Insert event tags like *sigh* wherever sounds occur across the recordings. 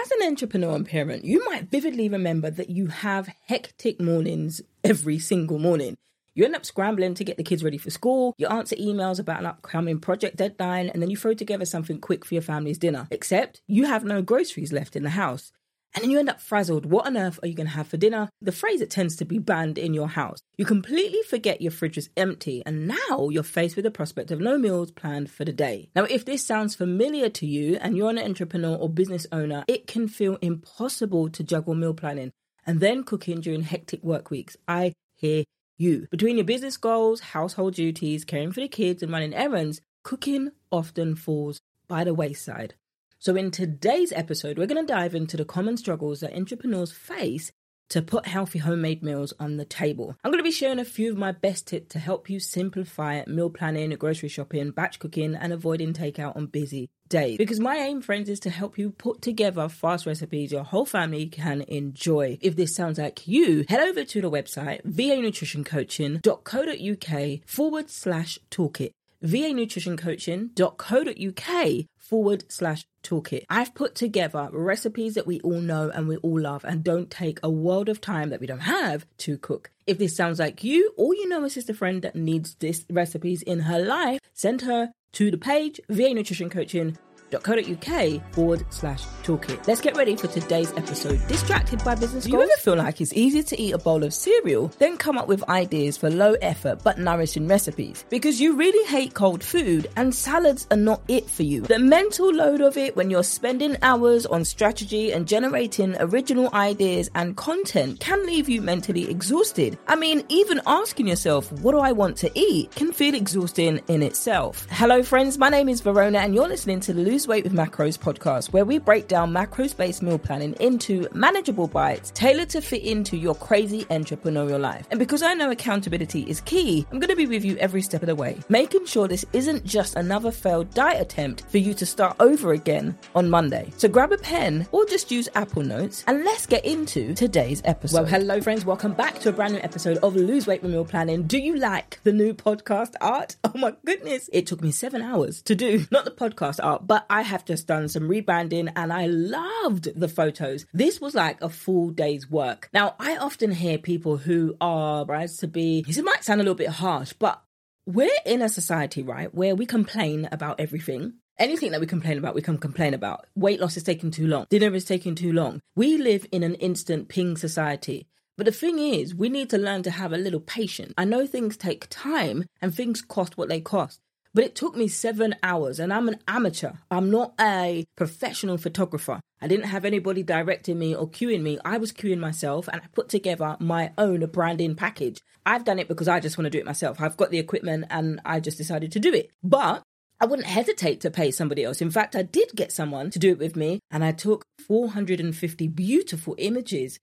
As an entrepreneur and parent, you might vividly remember that you have hectic mornings every single morning. You end up scrambling to get the kids ready for school, you answer emails about an upcoming project deadline, and then you throw together something quick for your family's dinner. Except you have no groceries left in the house. And then you end up frazzled. What on earth are you going to have for dinner? The phrase it tends to be banned in your house. You completely forget your fridge is empty, and now you're faced with the prospect of no meals planned for the day. Now, if this sounds familiar to you and you're an entrepreneur or business owner, it can feel impossible to juggle meal planning and then cooking during hectic work weeks. I hear you. Between your business goals, household duties, caring for the kids, and running errands, cooking often falls by the wayside. So, in today's episode, we're going to dive into the common struggles that entrepreneurs face to put healthy homemade meals on the table. I'm going to be sharing a few of my best tips to help you simplify meal planning, grocery shopping, batch cooking, and avoiding takeout on busy days. Because my aim, friends, is to help you put together fast recipes your whole family can enjoy. If this sounds like you, head over to the website vanutritioncoaching.co.uk forward slash toolkit vanutritioncoaching.co.uk forward slash toolkit. I've put together recipes that we all know and we all love and don't take a world of time that we don't have to cook. If this sounds like you or you know a sister friend that needs this recipes in her life, send her to the page VA Nutrition Coaching uk forward slash toolkit. Let's get ready for today's episode. Distracted by business Do you ever feel like it's easier to eat a bowl of cereal than come up with ideas for low effort but nourishing recipes? Because you really hate cold food and salads are not it for you. The mental load of it when you're spending hours on strategy and generating original ideas and content can leave you mentally exhausted. I mean, even asking yourself, what do I want to eat, can feel exhausting in itself. Hello, friends. My name is Verona, and you're listening to the Lose Weight with Macros podcast, where we break down macros based meal planning into manageable bites tailored to fit into your crazy entrepreneurial life. And because I know accountability is key, I'm going to be with you every step of the way, making sure this isn't just another failed diet attempt for you to start over again on Monday. So grab a pen or just use Apple Notes and let's get into today's episode. Well, hello, friends. Welcome back to a brand new episode of Lose Weight with Meal Planning. Do you like the new podcast art? *laughs* Oh my goodness. It took me seven hours to do, not the podcast art, but I have just done some rebranding and I loved the photos. This was like a full day's work. Now, I often hear people who are prized to be, it might sound a little bit harsh, but we're in a society, right, where we complain about everything. Anything that we complain about, we can complain about. Weight loss is taking too long. Dinner is taking too long. We live in an instant ping society. But the thing is, we need to learn to have a little patience. I know things take time and things cost what they cost. But it took me seven hours, and I'm an amateur. I'm not a professional photographer. I didn't have anybody directing me or cueing me. I was cueing myself, and I put together my own branding package. I've done it because I just want to do it myself. I've got the equipment, and I just decided to do it. But I wouldn't hesitate to pay somebody else. In fact, I did get someone to do it with me, and I took 450 beautiful images.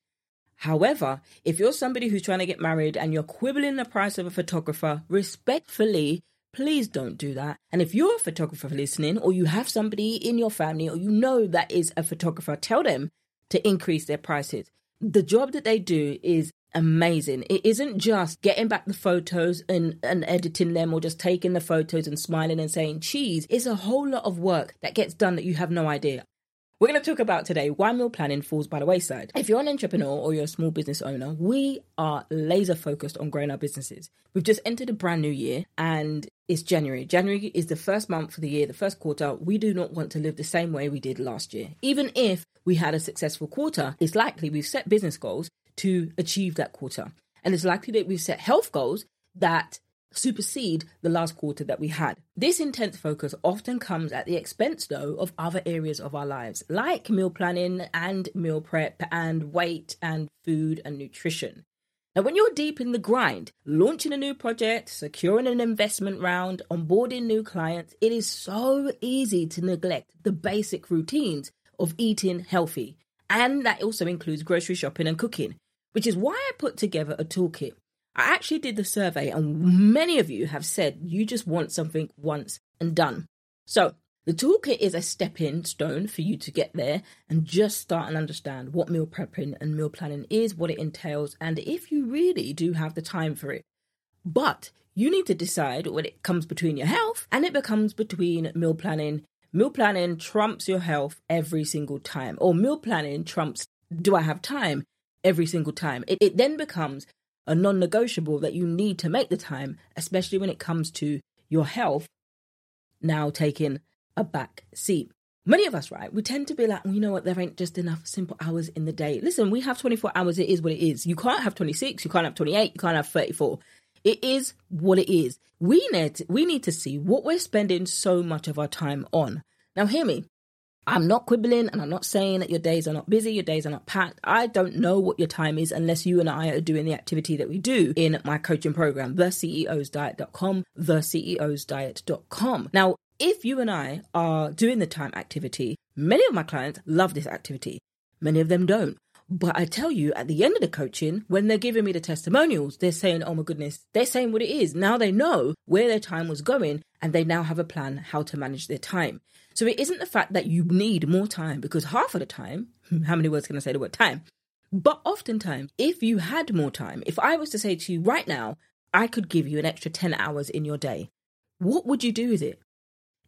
However, if you're somebody who's trying to get married and you're quibbling the price of a photographer, respectfully, please don't do that. And if you're a photographer listening, or you have somebody in your family, or you know that is a photographer, tell them to increase their prices. The job that they do is amazing. It isn't just getting back the photos and, and editing them or just taking the photos and smiling and saying cheese. It's a whole lot of work that gets done that you have no idea. We're going to talk about today why meal planning falls by the wayside. If you're an entrepreneur or you're a small business owner, we are laser focused on growing our businesses. We've just entered a brand new year and it's January. January is the first month for the year, the first quarter. We do not want to live the same way we did last year. Even if we had a successful quarter, it's likely we've set business goals to achieve that quarter. And it's likely that we've set health goals that supersede the last quarter that we had. This intense focus often comes at the expense, though, of other areas of our lives, like meal planning and meal prep and weight and food and nutrition. Now, when you're deep in the grind, launching a new project, securing an investment round, onboarding new clients, it is so easy to neglect the basic routines of eating healthy. And that also includes grocery shopping and cooking, which is why I put together a toolkit I actually did the survey, and many of you have said you just want something once and done. So, the toolkit is a stepping stone for you to get there and just start and understand what meal prepping and meal planning is, what it entails, and if you really do have the time for it. But you need to decide when it comes between your health and it becomes between meal planning, Meal planning trumps your health every single time, or meal planning trumps do I have time every single time. It, it then becomes a non negotiable that you need to make the time, especially when it comes to your health now taking a back seat. Many of us, right, we tend to be like, well, you know what, there ain't just enough simple hours in the day. Listen, we have 24 hours, it is what it is. You can't have 26, you can't have 28, you can't have 34. It is what it is. We need to, we need to see what we're spending so much of our time on. Now, hear me. I'm not quibbling and I'm not saying that your days are not busy, your days are not packed. I don't know what your time is unless you and I are doing the activity that we do in my coaching program, theceosdiet.com, theceosdiet.com. Now, if you and I are doing the time activity, many of my clients love this activity. Many of them don't. But I tell you, at the end of the coaching, when they're giving me the testimonials, they're saying, oh my goodness, they're saying what it is. Now they know where their time was going and they now have a plan how to manage their time. So it isn't the fact that you need more time because half of the time, *laughs* how many words can I say the word time? But oftentimes, if you had more time, if I was to say to you right now, I could give you an extra 10 hours in your day, what would you do with it?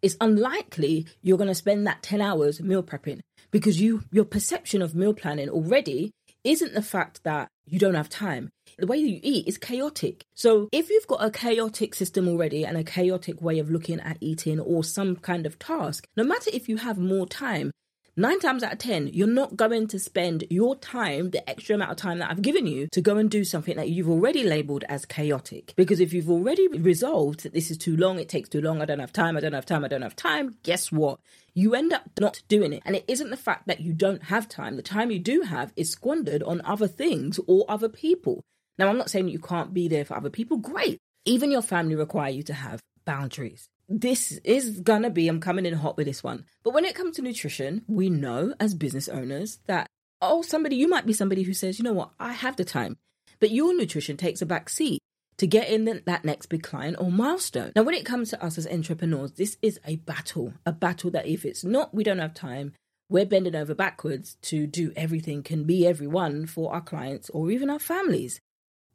It's unlikely you're going to spend that 10 hours meal prepping because you your perception of meal planning already isn't the fact that you don't have time. The way you eat is chaotic. So if you've got a chaotic system already and a chaotic way of looking at eating or some kind of task, no matter if you have more time, nine times out of 10, you're not going to spend your time, the extra amount of time that I've given you, to go and do something that you've already labeled as chaotic. Because if you've already resolved that this is too long, it takes too long, I don't have time, I don't have time, I don't have time, guess what? You end up not doing it. And it isn't the fact that you don't have time. The time you do have is squandered on other things or other people. Now, I'm not saying you can't be there for other people. Great. Even your family require you to have boundaries this is gonna be, I'm coming in hot with this one. But when it comes to nutrition, we know as business owners that, oh, somebody, you might be somebody who says, you know what, I have the time. But your nutrition takes a back seat to get in that next big client or milestone. Now, when it comes to us as entrepreneurs, this is a battle, a battle that if it's not, we don't have time, we're bending over backwards to do everything, can be everyone for our clients or even our families.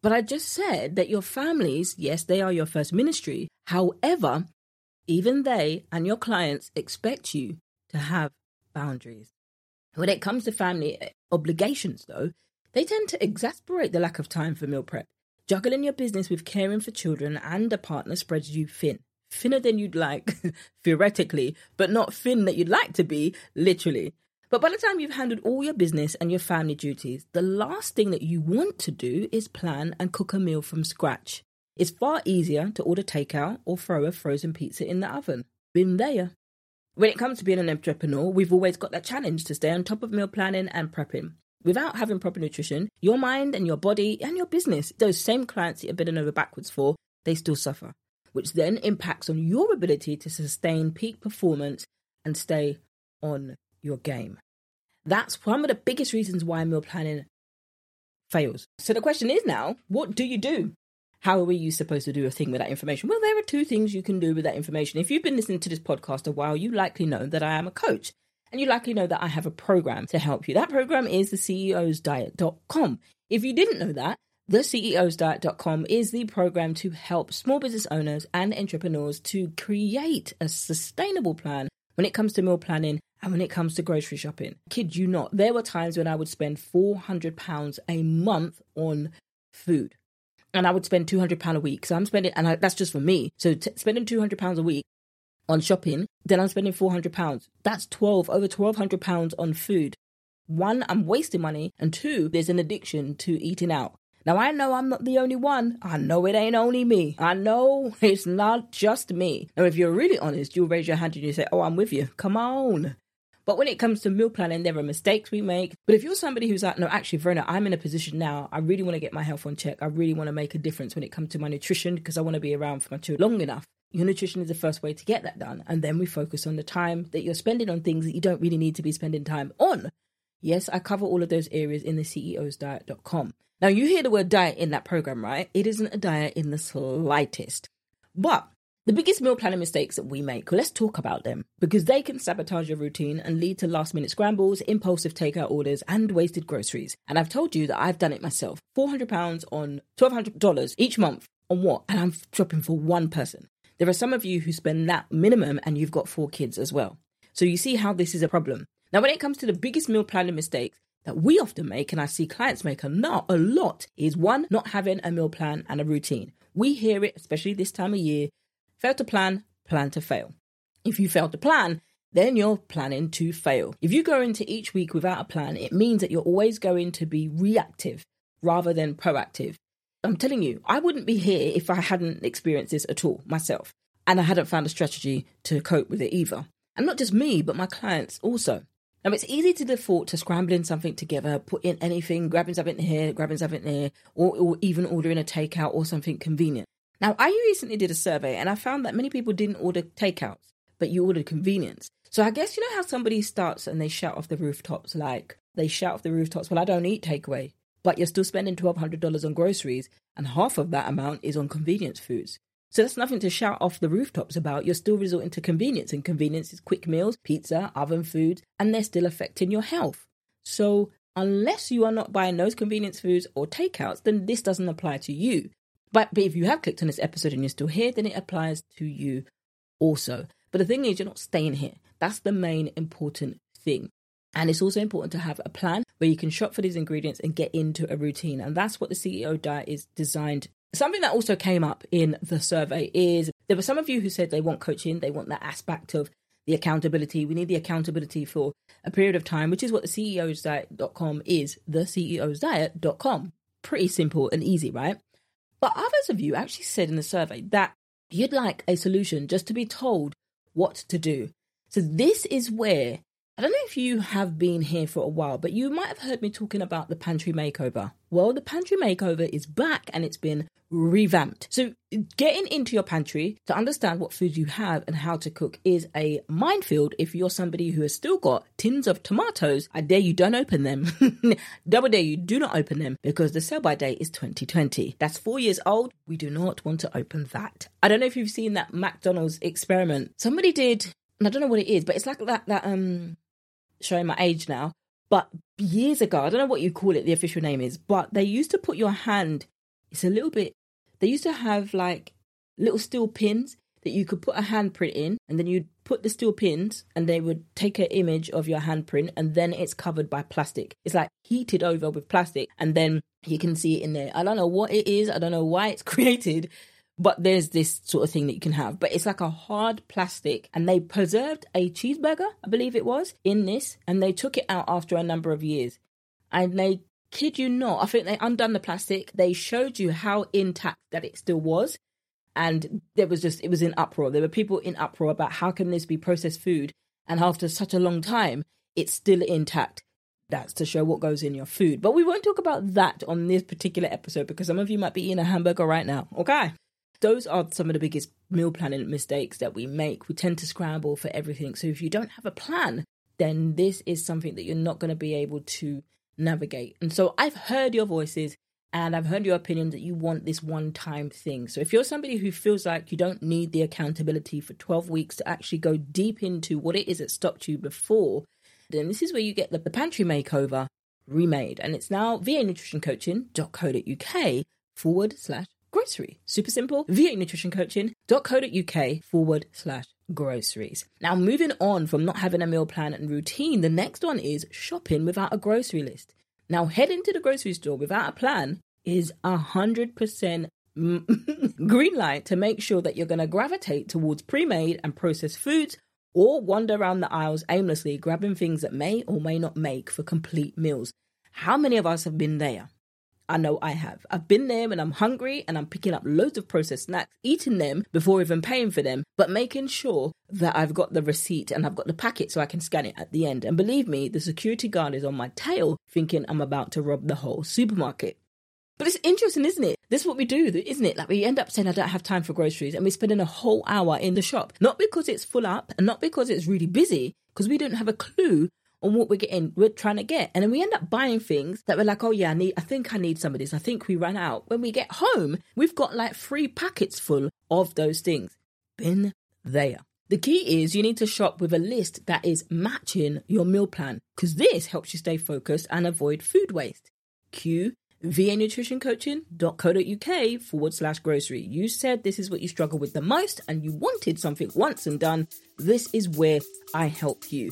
But I just said that your families, yes, they are your first ministry. However, even they and your clients expect you to have boundaries. When it comes to family eh, obligations, though, they tend to exasperate the lack of time for meal prep. Juggling your business with caring for children and a partner spreads you thin. Thinner than you'd like, *laughs* theoretically, but not thin that you'd like to be, literally. But by the time you've handled all your business and your family duties, the last thing that you want to do is plan and cook a meal from scratch. It's far easier to order takeout or throw a frozen pizza in the oven. Been there. When it comes to being an entrepreneur, we've always got that challenge to stay on top of meal planning and prepping. Without having proper nutrition, your mind and your body and your business, those same clients that you're bending over backwards for, they still suffer, which then impacts on your ability to sustain peak performance and stay on your game. That's one of the biggest reasons why meal planning fails. So the question is now, what do you do? How are you supposed to do a thing with that information? Well, there are two things you can do with that information. If you've been listening to this podcast a while, you likely know that I am a coach. And you likely know that I have a program to help you. That program is the CEOsdiet.com. If you didn't know that, the CEOsdiet.com is the program to help small business owners and entrepreneurs to create a sustainable plan when it comes to meal planning and when it comes to grocery shopping. Kid you not, there were times when I would spend £400 a month on food and I would spend two hundred pound a week. So I'm spending, and I, that's just for me. So t- spending two hundred pounds a week on shopping, then I'm spending four hundred pounds. That's twelve over twelve hundred pounds on food. One, I'm wasting money, and two, there's an addiction to eating out. Now I know I'm not the only one. I know it ain't only me. I know *laughs* it's not just me. Now, if you're really honest, you'll raise your hand and you say, "Oh, I'm with you. Come on." But when it comes to meal planning, there are mistakes we make. But if you're somebody who's like, no, actually, Verona, I'm in a position now, I really want to get my health on check. I really want to make a difference when it comes to my nutrition because I want to be around for my children long enough. Your nutrition is the first way to get that done. And then we focus on the time that you're spending on things that you don't really need to be spending time on. Yes, I cover all of those areas in the CEO's CEOsdiet.com. Now, you hear the word diet in that program, right? It isn't a diet in the slightest. But the biggest meal planning mistakes that we make, well, let's talk about them because they can sabotage your routine and lead to last minute scrambles, impulsive takeout orders, and wasted groceries. And I've told you that I've done it myself £400 on $1,200 each month on what? And I'm shopping for one person. There are some of you who spend that minimum and you've got four kids as well. So you see how this is a problem. Now, when it comes to the biggest meal planning mistakes that we often make, and I see clients make a lot, a lot, is one, not having a meal plan and a routine. We hear it, especially this time of year fail to plan, plan to fail. If you fail to plan, then you're planning to fail. If you go into each week without a plan, it means that you're always going to be reactive rather than proactive. I'm telling you, I wouldn't be here if I hadn't experienced this at all myself and I hadn't found a strategy to cope with it either. And not just me, but my clients also. Now, it's easy to default to scrambling something together, putting anything, grabbing something here, grabbing something there, or, or even ordering a takeout or something convenient. Now, I recently did a survey and I found that many people didn't order takeouts, but you ordered convenience. So I guess you know how somebody starts and they shout off the rooftops, like they shout off the rooftops, well, I don't eat takeaway, but you're still spending $1,200 on groceries, and half of that amount is on convenience foods. So that's nothing to shout off the rooftops about. You're still resorting to convenience, and convenience is quick meals, pizza, oven foods, and they're still affecting your health. So unless you are not buying those convenience foods or takeouts, then this doesn't apply to you. But, but if you have clicked on this episode and you're still here, then it applies to you also. But the thing is, you're not staying here. That's the main important thing. And it's also important to have a plan where you can shop for these ingredients and get into a routine. And that's what the CEO diet is designed. Something that also came up in the survey is there were some of you who said they want coaching, they want that aspect of the accountability. We need the accountability for a period of time, which is what the CEOsdiet.com is, the CEOsdiet.com. Pretty simple and easy, right? But others of you actually said in the survey that you'd like a solution just to be told what to do. So this is where I don't know if you have been here for a while, but you might have heard me talking about the pantry makeover. Well, the pantry makeover is back and it's been revamped. So, getting into your pantry to understand what foods you have and how to cook is a minefield if you're somebody who has still got tins of tomatoes. I dare you don't open them. *laughs* Double dare you do not open them because the sell by date is 2020. That's four years old. We do not want to open that. I don't know if you've seen that McDonald's experiment. Somebody did and I don't know what it is, but it's like that that um showing my age now, but years ago, I don't know what you call it, the official name is, but they used to put your hand, it's a little bit, they used to have like little steel pins that you could put a handprint in, and then you'd put the steel pins, and they would take an image of your handprint, and then it's covered by plastic. It's like heated over with plastic, and then you can see it in there. I don't know what it is, I don't know why it's *laughs* created, but there's this sort of thing that you can have. But it's like a hard plastic, and they preserved a cheeseburger, I believe it was, in this, and they took it out after a number of years. And they kid you not, I think they undone the plastic. They showed you how intact that it still was. And there was just, it was in uproar. There were people in uproar about how can this be processed food? And after such a long time, it's still intact. That's to show what goes in your food. But we won't talk about that on this particular episode because some of you might be eating a hamburger right now. Okay those are some of the biggest meal planning mistakes that we make. We tend to scramble for everything. So if you don't have a plan, then this is something that you're not going to be able to navigate. And so I've heard your voices and I've heard your opinion that you want this one time thing. So if you're somebody who feels like you don't need the accountability for 12 weeks to actually go deep into what it is that stopped you before, then this is where you get the, the pantry makeover remade. And it's now vanutritioncoaching.co.uk forward slash grocery. Super simple. vanutritioncoaching.co.uk forward slash groceries. Now, moving on from not having a meal plan and routine, the next one is shopping without a grocery list. Now, heading to the grocery store without a plan is a hundred percent *laughs* green light to make sure that you're going to gravitate towards pre-made and processed foods or wander around the aisles aimlessly grabbing things that may or may not make for complete meals. How many of us have been there? I know I have. I've been there when I'm hungry and I'm picking up loads of processed snacks, eating them before even paying for them, but making sure that I've got the receipt and I've got the packet so I can scan it at the end. And believe me, the security guard is on my tail thinking I'm about to rob the whole supermarket. But it's interesting, isn't it? This is what we do, isn't it? Like we end up saying, I don't have time for groceries, and we're spending a whole hour in the shop. Not because it's full up and not because it's really busy, because we don't have a clue on what we're getting, we're trying to get. And then we end up buying things that we're like, oh yeah, I need, I think I need some of this. I think we ran out. When we get home, we've got like three packets full of those things. Been there. The key is you need to shop with a list that is matching your meal plan because this helps you stay focused and avoid food waste. Cue vanutritioncoaching.co.uk forward slash grocery. You said this is what you struggle with the most and you wanted something once and done. This is where I help you.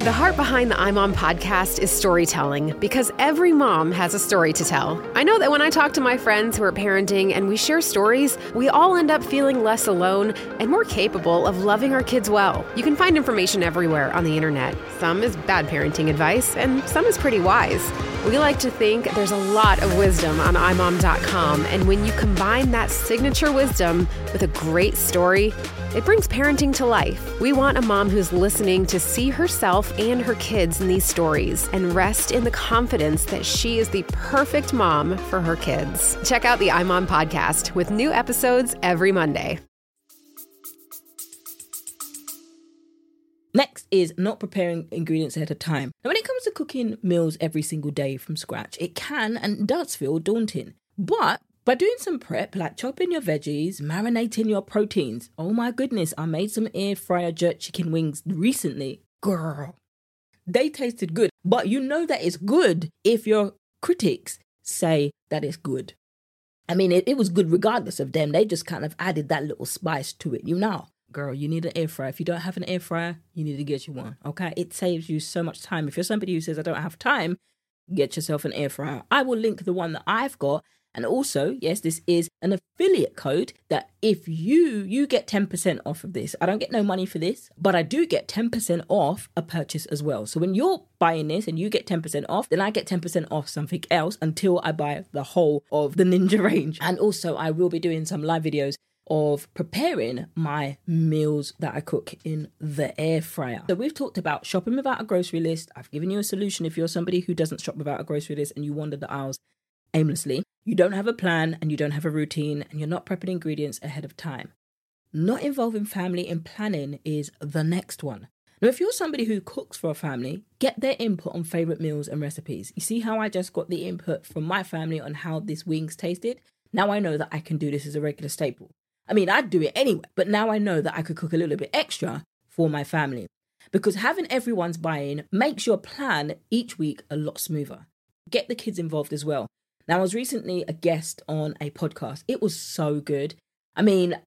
The heart behind the iMom podcast is storytelling because every mom has a story to tell. I know that when I talk to my friends who are parenting and we share stories, we all end up feeling less alone and more capable of loving our kids well. You can find information everywhere on the internet. Some is bad parenting advice, and some is pretty wise. We like to think there's a lot of wisdom on imom.com, and when you combine that signature wisdom with a great story, it brings parenting to life. We want a mom who's listening to see herself and her kids in these stories and rest in the confidence that she is the perfect mom for her kids. Check out the iMom podcast with new episodes every Monday. Next is not preparing ingredients ahead of time. Now, when it comes to cooking meals every single day from scratch, it can and does feel daunting. But by doing some prep, like chopping your veggies, marinating your proteins. Oh my goodness, I made some air fryer jerk chicken wings recently. Girl, they tasted good. But you know that it's good if your critics say that it's good. I mean, it, it was good regardless of them. They just kind of added that little spice to it. You know, girl, you need an air fryer. If you don't have an air fryer, you need to get you one. Okay. It saves you so much time. If you're somebody who says, I don't have time, get yourself an air fryer. I will link the one that I've got and also, yes, this is an affiliate code that if you you get 10% off of this. I don't get no money for this, but I do get 10% off a purchase as well. So when you're buying this and you get 10% off, then I get 10% off something else until I buy the whole of the Ninja range. And also I will be doing some live videos of preparing my meals that I cook in the air fryer. So we've talked about shopping without a grocery list. I've given you a solution if you're somebody who doesn't shop without a grocery list and you wander the aisles aimlessly. You don't have a plan and you don't have a routine and you're not prepping ingredients ahead of time. Not involving family in planning is the next one. Now, if you're somebody who cooks for a family, get their input on favorite meals and recipes. You see how I just got the input from my family on how this wings tasted? Now I know that I can do this as a regular staple. I mean, I'd do it anyway, but now I know that I could cook a little bit extra for my family. Because having everyone's buy-in makes your plan each week a lot smoother. Get the kids involved as well. Now, I was recently a guest on a podcast. It was so good. I mean,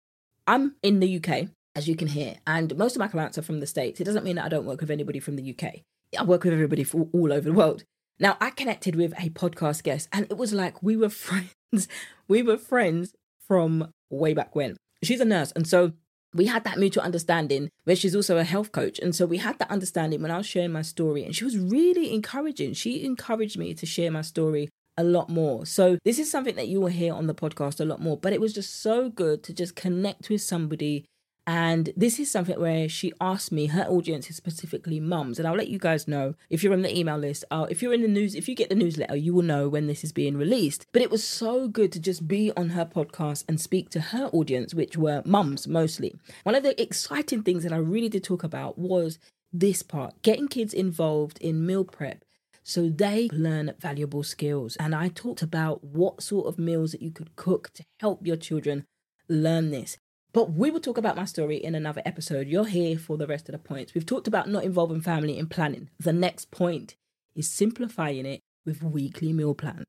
I'm in the UK, as you can hear, and most of my clients are from the States. It doesn't mean that I don't work with anybody from the UK. I work with everybody from all over the world. Now, I connected with a podcast guest, and it was like we were *laughs* friends. we were friends from way back when. She's a nurse, and so we had that mutual understanding where she's also a health coach. And so we had that understanding when I was sharing my story. And she was really encouraging. She encouraged me to share my story a lot more. So this is something that you will hear on the podcast a lot more, but it was just so good to just connect with somebody and this is something where she asked me, her audience is specifically mums. And I'll let you guys know if you're on the email list, uh, if you're in the news, if you get the newsletter, you will know when this is being released. But it was so good to just be on her podcast and speak to her audience, which were mums mostly. One of the exciting things that I really did talk about was this part getting kids involved in meal prep so they learn valuable skills. And I talked about what sort of meals that you could cook to help your children learn this. But we will talk about my story in another episode. You're here for the rest of the points. We've talked about not involving family in planning. The next point is simplifying it with weekly meal plans.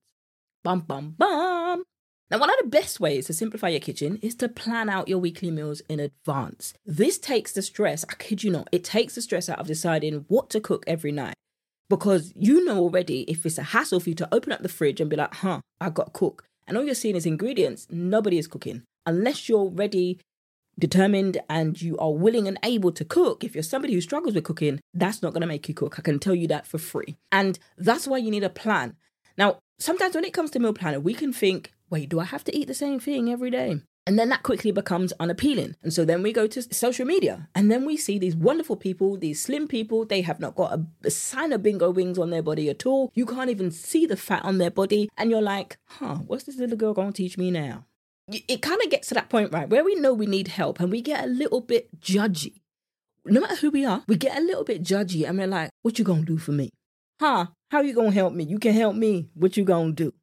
Bum, bum, bum. Now, one of the best ways to simplify your kitchen is to plan out your weekly meals in advance. This takes the stress, I kid you not, it takes the stress out of deciding what to cook every night because you know already if it's a hassle for you to open up the fridge and be like, huh, I got to cook. And all you're seeing is ingredients, nobody is cooking. Unless you're ready, determined, and you are willing and able to cook, if you're somebody who struggles with cooking, that's not going to make you cook. I can tell you that for free. And that's why you need a plan. Now, sometimes when it comes to meal planning, we can think, wait, do I have to eat the same thing every day? And then that quickly becomes unappealing. And so then we go to social media and then we see these wonderful people, these slim people. They have not got a, a, sign of bingo wings on their body at all. You can't even see the fat on their body. And you're like, huh, what's this little girl going to teach me now? It kind of gets to that point, right, where we know we need help and we get a little bit judgy. No matter who we are, we get a little bit judgy and we're like, what you to do for me? Huh? How you to help me? You can help me. What you to do?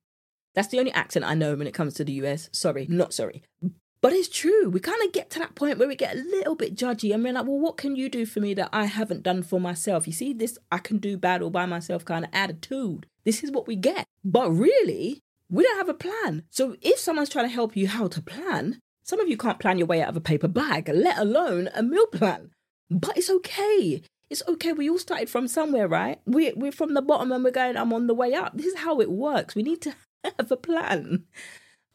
That's the only accent I know when it comes to the US. Sorry, not sorry. But it's true. We kind of get to that point where we get a little bit judgy and we're like, well, what can you do for me that I haven't done for myself? You see, this I can do bad all by myself kind of attitude. This is what we get. But really, we don't have a plan. So if someone's trying to help you how to plan, some of you can't plan your way out of a paper bag, let alone a meal plan. But it's okay. It's okay. We all started from somewhere, right? We, we're from the bottom and we're going, I'm on the way up. This is how it works. We need to *laughs* have a plan.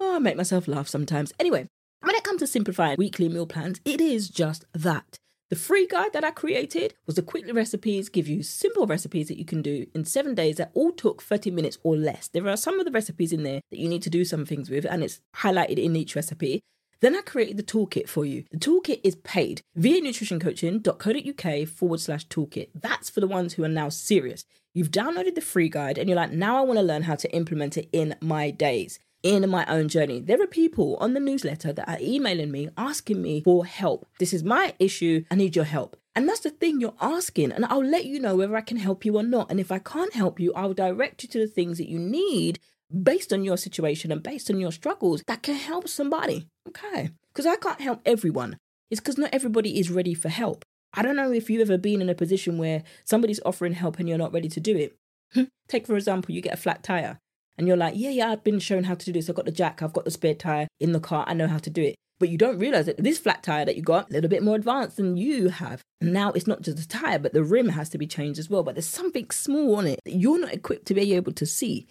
Oh, I make myself laugh sometimes. Anyway, when it comes to simplifying weekly meal plans, it is just that. The free guide that I created was the quickly recipes, give you simple recipes that you can do in seven days that all took 30 minutes or less. There are some of the recipes in there that you need to do some things with, and it's highlighted in each recipe. Then I created the toolkit for you. The toolkit is paid. vanutritioncoaching.co.uk forward slash toolkit. That's for the ones who are now serious. You've downloaded the free guide and you're like, now I want to learn how to implement it in my days in my own journey. There are people on the newsletter that are emailing me asking me for help. This is my issue. I need your help. And that's the thing you're asking. And I'll let you know whether I can help you or not. And if I can't help you, I'll direct you to the things that you need based on your situation and based on your struggles that can help somebody. Okay. Because I can't help everyone. It's because not everybody is ready for help. I don't know if you've ever been in a position where somebody's offering help and you're not ready to do it. Hmm, take, for example, you get a flat tire and you're like, yeah, yeah, I've been shown how to do this. I've got the jack, I've got the spare tire in the car, I know how to do it. But you don't realize that this flat tire that you got, a little bit more advanced than you have. And now it's not just the tire, but the rim has to be changed as well. But there's something small on it that you're not equipped to be able to see.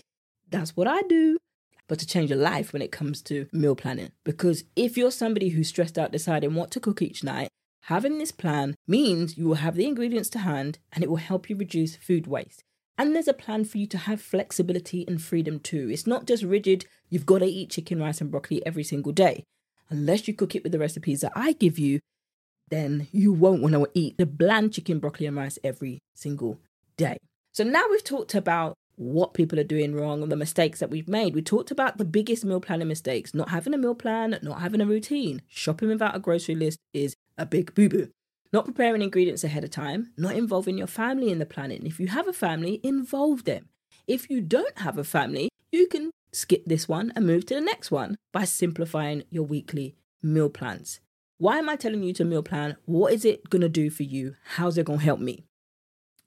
That's what I do. But to change your life when it comes to meal planning. Because if you're somebody who's stressed out deciding what to cook each night, having this plan means you will have the ingredients to hand and it will help you reduce food waste. And there's a plan for you to have flexibility and freedom too. It's not just rigid, you've got to eat chicken, rice, and broccoli every single day. Unless you cook it with the recipes that I give you, then you won't want to eat the bland chicken, broccoli, and rice every single day. So now we've talked about what people are doing wrong and the mistakes that we've made. We talked about the biggest meal planning mistakes not having a meal plan, not having a routine. Shopping without a grocery list is a big boo boo. Not preparing ingredients ahead of time, not involving your family in the planning. If you have a family, involve them. If you don't have a family, you can skip this one and move to the next one by simplifying your weekly meal plans. Why am I telling you to meal plan? What is it going to do for you? How's it going to help me?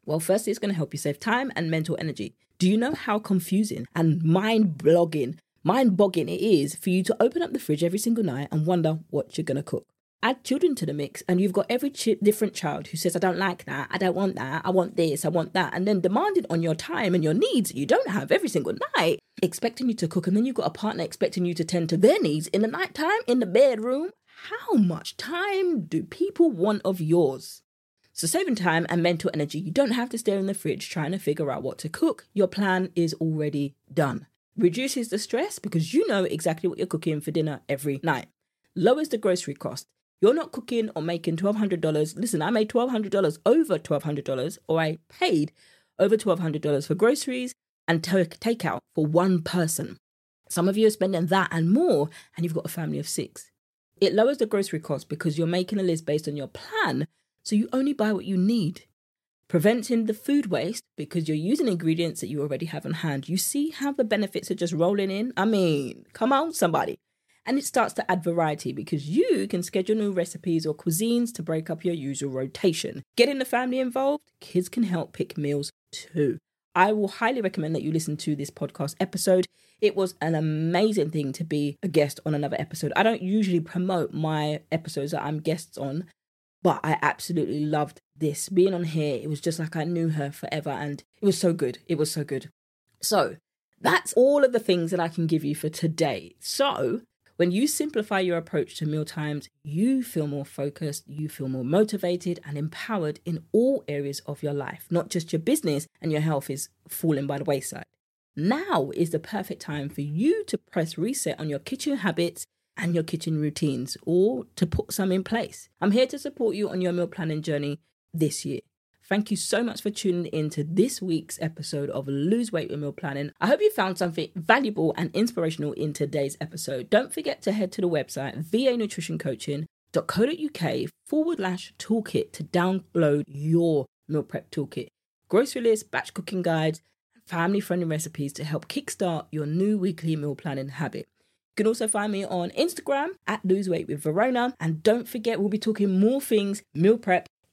Well, firstly, it's going to help you save time and mental energy. Do you know how confusing and mind blogging, mind bogging it is for you to open up the fridge every single night and wonder what you're going to cook? Add children to the mix and you've got every ch- different child who says i don't like that. I don't want that. I want this. I want that. And then demanding on your time and your needs you don't have every single night expecting you to cook and then you've got a partner expecting you to tend to their needs in the night time in the bedroom. How much time do people want of yours? So saving time and mental energy you don't have to stare in the fridge trying to figure out what to cook. Your plan is already done. Reduces the stress because you know exactly what you're cooking for dinner every night. Lowers the grocery cost you're not cooking or making $1,200. Listen, I made $1,200 over $1,200, or I paid over $1,200 for groceries and t- takeout for one person. Some of you are spending that and more, and you've got a family of six. It lowers the grocery cost because you're making a list based on your plan, so you only buy what you need. Preventing the food waste because you're using ingredients that you already have on hand. You see how the benefits are just rolling in? I mean, come on, somebody and it starts to add variety because you can schedule new recipes or cuisines to break up your usual rotation. Getting the family involved, kids can help pick meals too. I will highly recommend that you listen to this podcast episode. It was an amazing thing to be a guest on another episode. I don't usually promote my episodes that I'm guests on, but I absolutely loved this. Being on here, it was just like I knew her forever and it was so good. It was so good. So, that's all of the things that I can give you for today. So, when you simplify your approach to meal times, you feel more focused, you feel more motivated and empowered in all areas of your life, not just your business and your health is falling by the wayside. Now is the perfect time for you to press reset on your kitchen habits and your kitchen routines or to put some in place. I'm here to support you on your meal planning journey this year. Thank you so much for tuning in to this week's episode of Lose Weight with Meal Planning. I hope you found something valuable and inspirational in today's episode. Don't forget to head to the website vanutritioncoaching.co.uk forward slash toolkit to download your meal prep toolkit. Grocery list, batch cooking guides, and family friendly recipes to help kickstart your new weekly meal planning habit. You can also find me on Instagram at Lose Weight with Verona. And don't forget, we'll be talking more things meal prep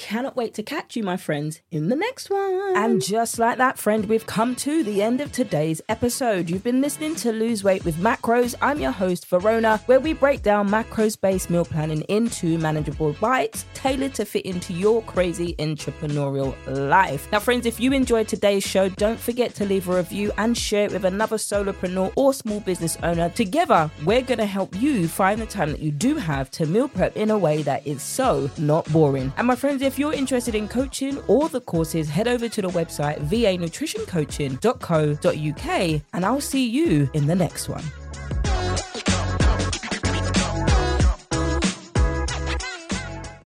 Cannot wait to catch you, my friends, in the next one. And just like that, friend, we've come to the end of today's episode. You've been listening to Lose Weight with Macros. I'm your host, Verona, where we break down macros based meal planning into manageable bites tailored to fit into your crazy entrepreneurial life. Now, friends, if you enjoyed today's show, don't forget to leave a review and share it with another solopreneur or small business owner. Together, we're going to help you find the time that you do have to meal prep in a way that is so not boring. And my friends, if you're interested in coaching or the courses, head over to the website vanutritioncoaching.co.uk and I'll see you in the next one.